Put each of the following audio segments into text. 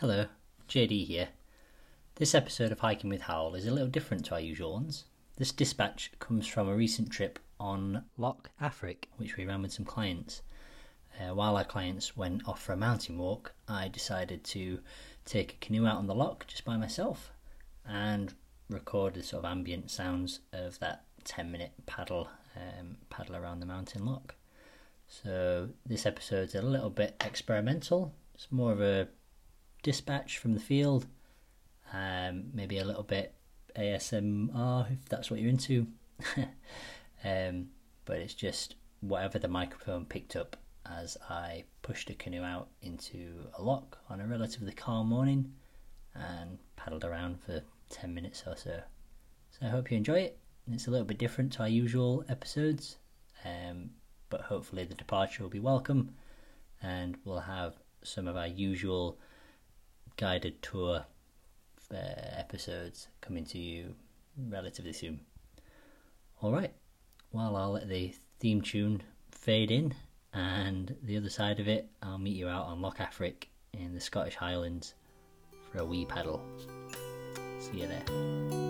Hello, JD here. This episode of Hiking with Howl is a little different to our usual ones. This dispatch comes from a recent trip on Loch Affric, which we ran with some clients. Uh, while our clients went off for a mountain walk, I decided to take a canoe out on the loch just by myself and record the sort of ambient sounds of that 10 minute paddle um, paddle around the mountain loch. So this episode's a little bit experimental. It's more of a dispatch from the field, um, maybe a little bit ASMR if that's what you're into. um, but it's just whatever the microphone picked up as I pushed a canoe out into a lock on a relatively calm morning and paddled around for 10 minutes or so. So I hope you enjoy it. It's a little bit different to our usual episodes, um, but hopefully the departure will be welcome and we'll have some of our usual guided tour uh, episodes coming to you relatively soon. Alright, well, I'll let the theme tune fade in, and the other side of it, I'll meet you out on Loch Affric in the Scottish Highlands for a wee paddle. See you there.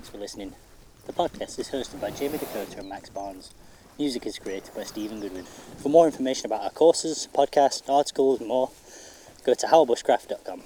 thanks for listening. The podcast is hosted by Jamie Dakota and Max Barnes. Music is created by Stephen Goodwin. For more information about our courses, podcasts, articles, and more, go to howlbushcraft.com.